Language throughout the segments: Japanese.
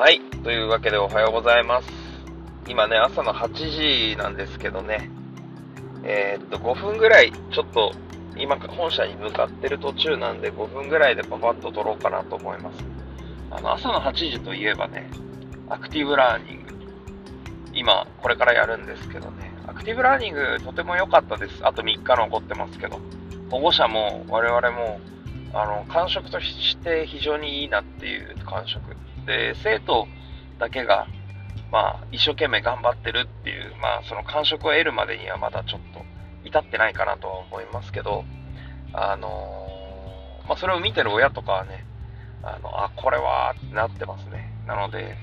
はい。というわけでおはようございます。今ね、朝の8時なんですけどね、えーっと、5分ぐらい、ちょっと、今、本社に向かってる途中なんで、5分ぐらいでパパッと撮ろうかなと思います。あの、朝の8時といえばね、アクティブラーニング。今、これからやるんですけどね、アクティブラーニングとても良かったです。あと3日残ってますけど。保護者も我々も、あの、感触として非常にいいなっていう感触。で、生徒だけが、まあ、一生懸命頑張ってるっていう、まあ、その感触を得るまでにはまだちょっと至ってないかなとは思いますけど、あのーまあ、それを見てる親とかはね、あの、あ、これはってなってますね。なので、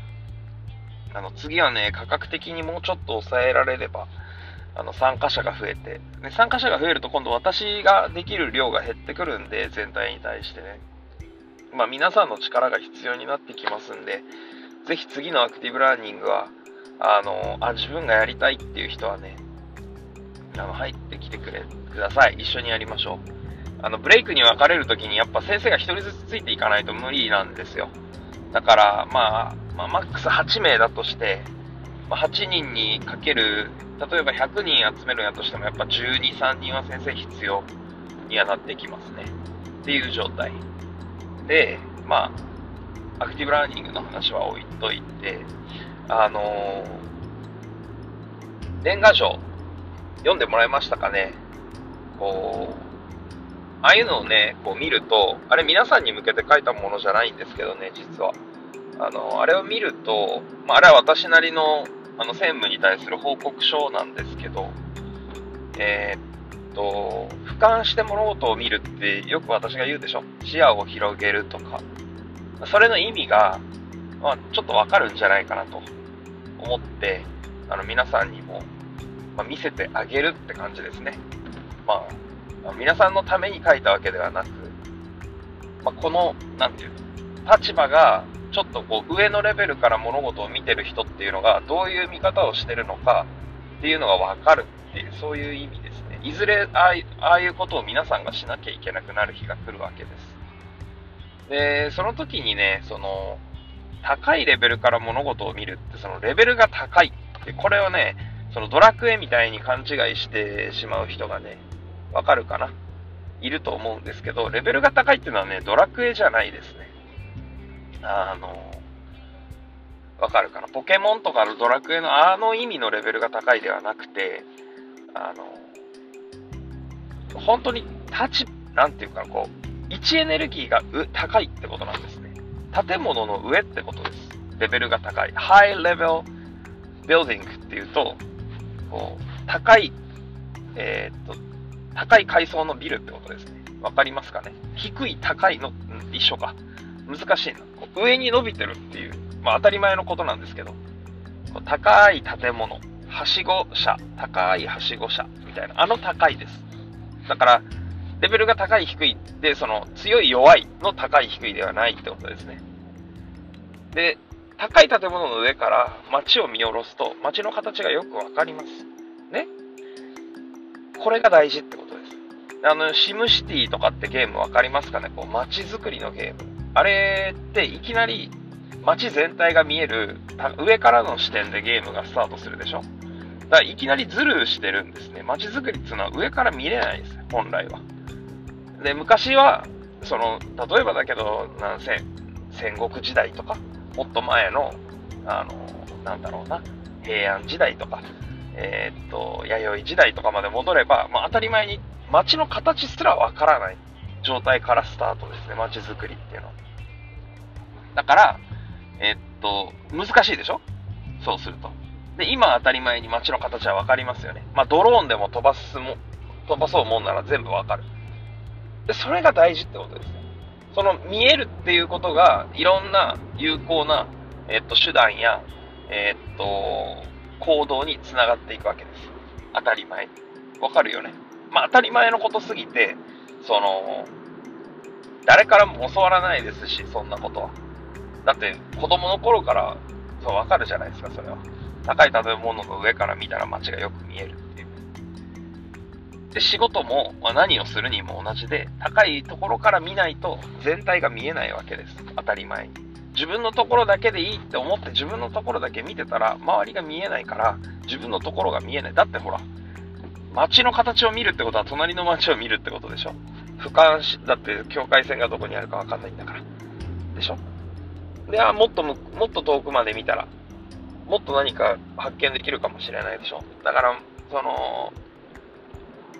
あの、次はね、価格的にもうちょっと抑えられれば、あの、参加者が増えて、で参加者が増えると今度私ができる量が減ってくるんで、全体に対してね。まあ、皆さんの力が必要になってきますんで、ぜひ次のアクティブラーニングは、あの、あ、自分がやりたいっていう人はね、あの、入ってきてくれ、ください。一緒にやりましょう。あの、ブレイクに分かれるときにやっぱ先生が一人ずつついていかないと無理なんですよ。だから、まあ、まあ、マックス8名だとして、まあ、8人にかける、例えば100人集めるんやとしても、やっぱ12、3人は先生必要にはなってきますね。っていう状態。で、まあ、アクティブラーニングの話は置いといて、あの年賀状、読んでもらえましたかねこう、ああいうのをね、こう見ると、あれ皆さんに向けて書いたものじゃないんですけどね、実は。あの、あれを見ると、まあ、あれは私なりの、あの、専務に対する報告書なんですけど、えーと、俯瞰して物事を見るってよく私が言うでしょ視野を広げるとか。それの意味が、まあ、ちょっとわかるんじゃないかなと思って、あの、皆さんにも、まあ、見せてあげるって感じですね。まあ、皆さんのために書いたわけではなく、まあ、この、なんていうの、立場が、ちょっとこう、上のレベルから物事を見てる人っていうのが、どういう見方をしてるのかっていうのがわかるっていう、そういう意味で。いずれああい、ああいうことを皆さんがしなきゃいけなくなる日が来るわけです。で、その時にね、その、高いレベルから物事を見るって、そのレベルが高いって、これをね、そのドラクエみたいに勘違いしてしまう人がね、わかるかな？いると思うんですけど、レベルが高いっていうのはね、ドラクエじゃないですね。あの、わかるかな？ポケモンとかのドラクエのあの意味のレベルが高いではなくて、あの、本当に立ち、なんていうかこう、位置エネルギーがう高いってことなんですね。建物の上ってことです。レベルが高い。high level building っていうと、こう、高い、えーっと、高い階層のビルってことですね。わかりますかね？低い、高いの、一緒か。難しいな。上に伸びてるっていう、まあ当たり前のことなんですけど、こう高い建物、はしご車、高いはしご車みたいな、あの高いです。だから、レベルが高い低いって、その強い弱いの高い低いではないってことですね。で、高い建物の上から街を見下ろすと、街の形がよくわかります。ねこれが大事ってことです。あの、シムシティとかってゲームわかりますかね？こう、街づくりのゲーム。あれっていきなり街全体が見える、上からの視点でゲームがスタートするでしょ？だからいきなりズルしてるんですね。街づくりっていうのは上から見れないんです、本来は。で、昔は、その、例えばだけど、なんせ、戦国時代とか、もっと前の、あの、なんだろうな、平安時代とか、えーっと、弥生時代とかまで戻れば、まあ、当たり前に街の形すらわからない状態からスタートですね、街づくりっていうのは。だから、えーっと、難しいでしょ？そうすると。で、今当たり前に街の形はわかりますよね。まあ、ドローンでも飛ばすも、飛ばそうもんなら全部わかる。で、それが大事ってことですね。その見えるっていうことが、いろんな有効な、えっと、手段や、えっと、行動につながっていくわけです。当たり前に。わかるよね。まあ、当たり前のことすぎて、その、誰からも教わらないですし、そんなことは。だって、子供の頃から、そう、わかるじゃないですか、それは。高い建物の上から見たら街がよく見えるっていう。で、仕事も、まあ、何をするにも同じで、高いところから見ないと全体が見えないわけです。当たり前に。自分のところだけでいいって思って自分のところだけ見てたら周りが見えないから自分のところが見えないだってほら街の形を見るってことは隣の街を見るってことでしょ俯瞰しだって境界線がどこにあるか分かんないんだからでしょであもっともっと遠くまで見たらもっと何か発見できるかもしれないでしょ。だからその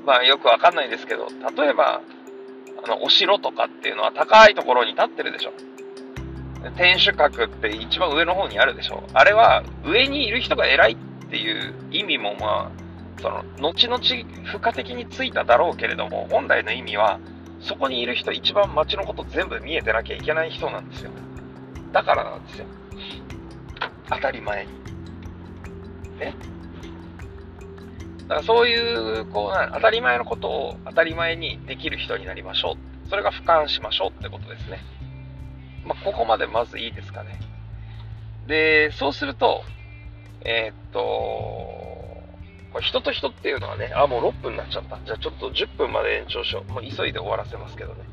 まあよくわかんないですけど例えばあのお城とかっていうのは高いところに立ってるでしょ。天守閣って一番上の方にあるでしょ。あれは上にいる人が偉いっていう意味もまあその後々付加的についただろうけれども本来の意味はそこにいる人一番街のこと全部見えてなきゃいけない人なんですよ。だからなんですよ。当たり前にねだからそういうこう当たり前のことを当たり前にできる人になりましょうそれが俯瞰しましょうってことですねまあ、ここまでまずいいですかねでそうするとえー、っと人と人っていうのはね、あ、もう6分になっちゃった。じゃあちょっと10分まで延長しよう。もう急いで終わらせますけどね。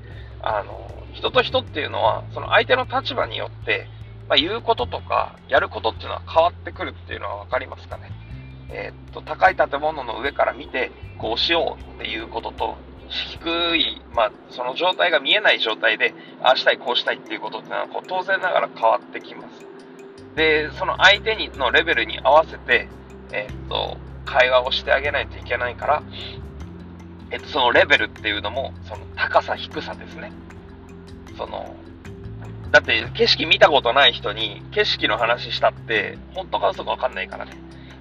あの、人と人っていうのは、その相手の立場によって、まあ、言うこととか、やることっていうのは変わってくるっていうのは分かりますかね。えー、っと、高い建物の上から見て、こうしようっていうことと、低い、まあ、その状態が見えない状態で、ああしたい、こうしたいっていうことっていうのは、こう当然ながら変わってきます。で、その相手にのレベルに合わせて、えー、っと、会話をしてあげないといけないから、えっと、そのレベルっていうのも、その高さ、低さですね。その、だって景色見たことない人に景色の話したって、本当か嘘かわかんないからね。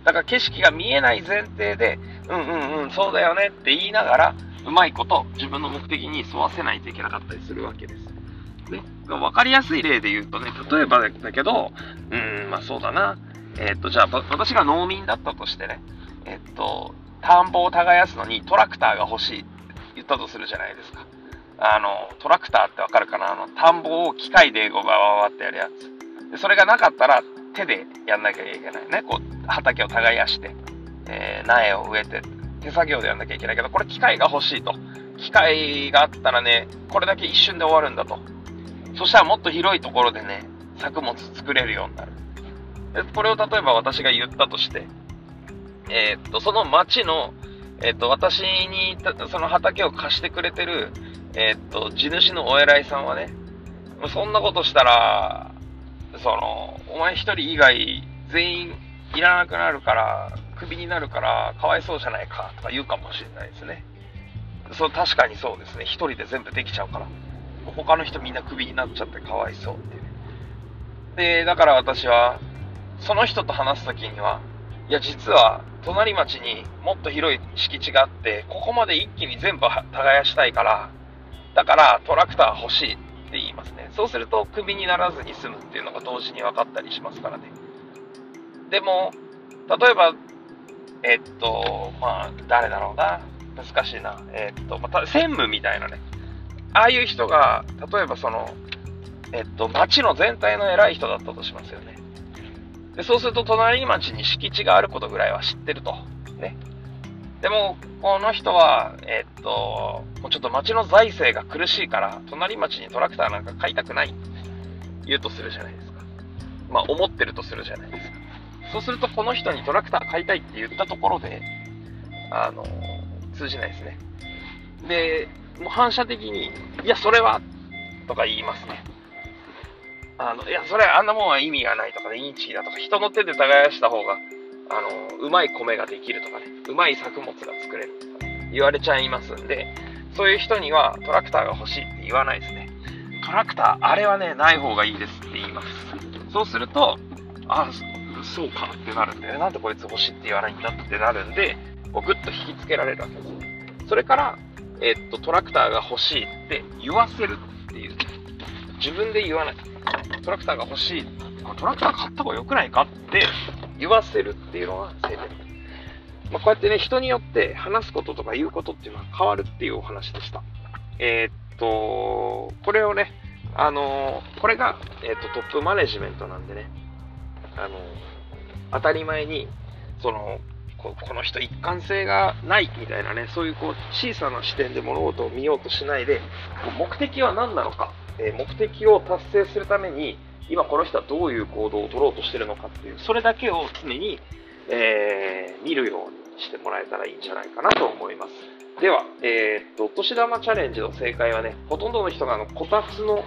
だから景色が見えない前提で、うんうんうん、そうだよねって言いながら、うまいこと自分の目的に沿わせないといけなかったりするわけです。ね、わかりやすい例で言うとね、例えばだけど、うん、まあそうだな。えー、っと、じゃあ、私が農民だったとしてね、えっと、田んぼを耕すのにトラクターが欲しいって言ったとするじゃないですか。あの、トラクターってわかるかな？あの、田んぼを機械でゴバババってやるやつ。でそれがなかったら手でやんなきゃいけないね。こう、畑を耕して、えー、苗を植えて、手作業でやんなきゃいけないけど、これ機械が欲しいと。機械があったらね、これだけ一瞬で終わるんだと。そしたらもっと広いところでね、作物作れるようになる。でこれを例えば私が言ったとして、えー、っと、その町の、えー、っと、私に、その畑を貸してくれてる、えー、っと、地主のお偉いさんはね、そんなことしたら、その、お前一人以外全員いらなくなるから、クビになるから、かわいそうじゃないかとか言うかもしれないですね。そう、確かにそうですね。一人で全部できちゃうから。他の人みんなクビになっちゃってかわいそうっていう。で、だから私は、その人と話すときには、いや、実は、隣町にもっと広い敷地があって、ここまで一気に全部耕したいから、だからトラクター欲しいって言いますね。そうすると、クビにならずに済むっていうのが同時に分かったりしますからね。でも、例えば、えっと、まあ、誰だろうな。難しいな。えっと、また、専務みたいなね。ああいう人が、例えばその、えっと、町の全体の偉い人だったとしますよね。でそうすると隣町に敷地があることぐらいは知ってると。ね。でも、この人は、えー、っと、もうちょっと町の財政が苦しいから、隣町にトラクターなんか買いたくないって言うとするじゃないですか。まあ、思ってるとするじゃないですか。そうすると、この人にトラクター買いたいって言ったところで、あの、通じないですね。で、もう反射的に、いや、それは、とか言いますね。あの、いや、それ、あんなもんは意味がないとかね、インチキだとか、人の手で耕した方が、あの、うまい米ができるとかね、うまい作物が作れるとか、ね、言われちゃいますんで、そういう人にはトラクターが欲しいって言わないですね。トラクター、あれはね、ない方がいいですって言います。そうすると、あ、そうかってなるんで、なんでこいつ欲しいって言わないんだってなるんで、こうグッと引きつけられるわけです。それから、え、っと、トラクターが欲しいって言わせるっていう。自分で言わない。トラクターが欲しい、トラクター買った方が良くないかって言わせるっていうのが生命まあ、こうやってね、人によって話すこととか言うことっていうのは変わるっていうお話でした。えー、っと、これをね、あのこれが、えー、っとトップマネジメントなんでね、あの当たり前に、その、ここの人一貫性がないみたいなね、そういうこう小さな視点で物事を見ようとしないで、目的は何なのか、え目的を達成するために今この人はどういう行動を取ろうとしてるのかっていう、それだけを常に、えー、見るようにしてもらえたらいいんじゃないかなと思います。では、えー、っと、お年玉チャレンジの正解はね、ほとんどの人があの、こたつの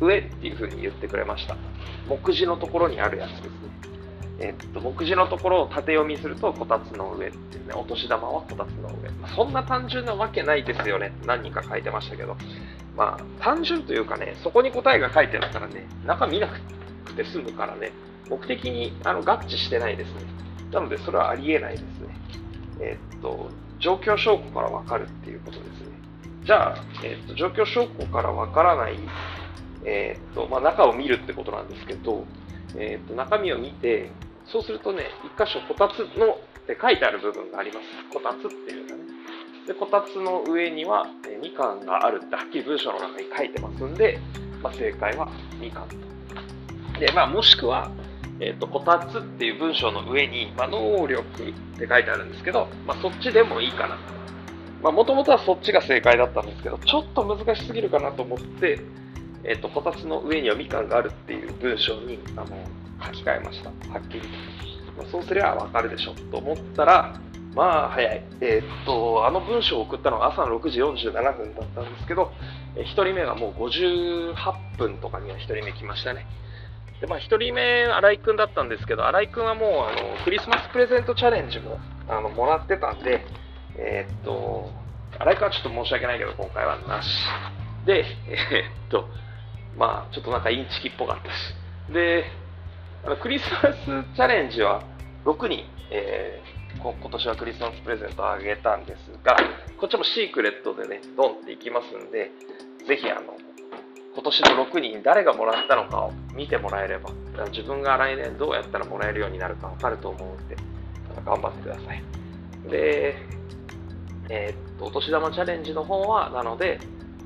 上っていう風に言ってくれました。目次のところにあるやつですね。えっと、目次のところを縦読みすると、こたつの上っていうね、お年玉はこたつの上。まあ、そんな単純なわけないですよね。何人か書いてましたけど。まあ、単純というかね、そこに答えが書いてあるからね、中見なくて済むからね、目的にあの合致してないですね。なので、それはありえないですね。えっと、状況証拠からわかるっていうことですね。じゃあ、えっと、状況証拠からわからない、えっと、まあ、中を見るってことなんですけど、えっと、中身を見て、そうするとね、一箇所こたつのって書いてある部分があります。こたつっていう。で、こたつの上には、えみかんがあるってはっきり文章の中に書いてますんで、まあ、正解はみかんと。で、まあ、もしくは、えっ、ー、と、こたつっていう文章の上に、まあ、能力って書いてあるんですけど、まあ、そっちでもいいかな。まあ、もともとはそっちが正解だったんですけど、ちょっと難しすぎるかなと思って、えっ、ー、と、こたつの上にはみかんがあるっていう文章に、あの、書き換えました。はっきりと。まあ、そうすればわかるでしょと思ったら、まあ早い。えー、っと、あの文章を送ったのは朝の6時47分だったんですけど、え1人目がもう58分とかには1人目来ましたね。で、まあ、1人目、新井くんだったんですけど、新井くんはもう、あの、クリスマスプレゼントチャレンジも、あの、もらってたんで、えー、っと、新井くんはちょっと申し訳ないけど、今回はなし。で、えー、っと、まあ、ちょっとなんかインチキっぽかったし。で、あのクリスマスチャレンジは6人、えー、今年はクリスマスプレゼントをあげたんですが、こっちもシークレットでね、ドンっていきますんで、ぜひあの、今年の6人誰がもらったのかを見てもらえれば自分が来年どうやったらもらえるようになるか分かると思うんで頑張ってください。でえー、っとお年玉チャレンジの方はなので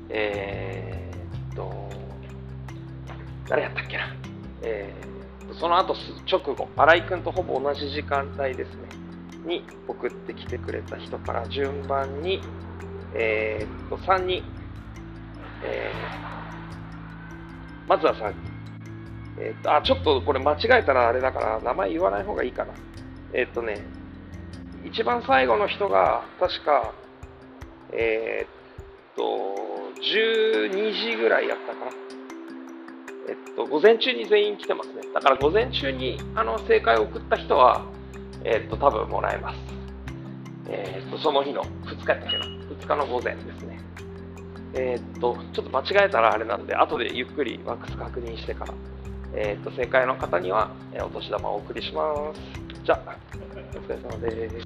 えー、っと誰やったっけな。えー、その後直後新井君とほぼ同じ時間帯ですね。に送ってきてくれた人から順番にえー、っと3人えーまずはさ、えー、っと、あ、ちょっとこれ間違えたらあれだから、名前言わない方がいいかな。え、っとね、一番最後の人が、確か、え、っと、12時ぐらいやったかな。えっと、午前中に全員来てますね。だから午前中にあの正解を送った人は、えっ、と、多分もらえます。えっ、と、その日の2日やったけど、2日の午前ですね。えっ、と、ちょっと間違えたらあれなんで、後でゆっくりワックス確認してから、えっと、正解の方には、えお年玉をお送りします。じゃあ、お疲れ様です。